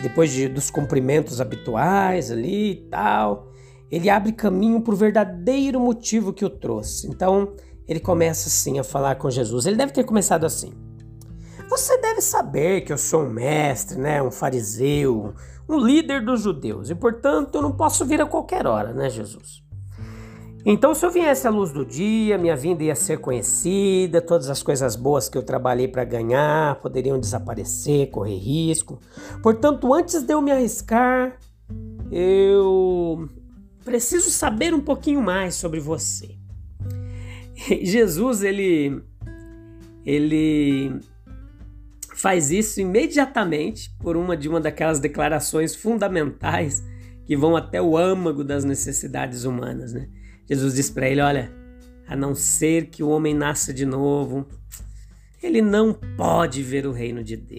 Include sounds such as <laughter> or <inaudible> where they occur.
depois de, dos cumprimentos habituais ali e tal, ele abre caminho para o verdadeiro motivo que o trouxe. Então, ele começa assim a falar com Jesus. Ele deve ter começado assim: Você deve saber que eu sou um mestre, né, um fariseu, um líder dos judeus, e portanto eu não posso vir a qualquer hora, né, Jesus? Então, se eu viesse à luz do dia, minha vinda ia ser conhecida, todas as coisas boas que eu trabalhei para ganhar poderiam desaparecer, correr risco. Portanto, antes de eu me arriscar, eu preciso saber um pouquinho mais sobre você. <laughs> Jesus, ele ele faz isso imediatamente por uma de uma daquelas declarações fundamentais que vão até o âmago das necessidades humanas, né? Jesus diz para ele: Olha, a não ser que o homem nasça de novo, ele não pode ver o reino de Deus.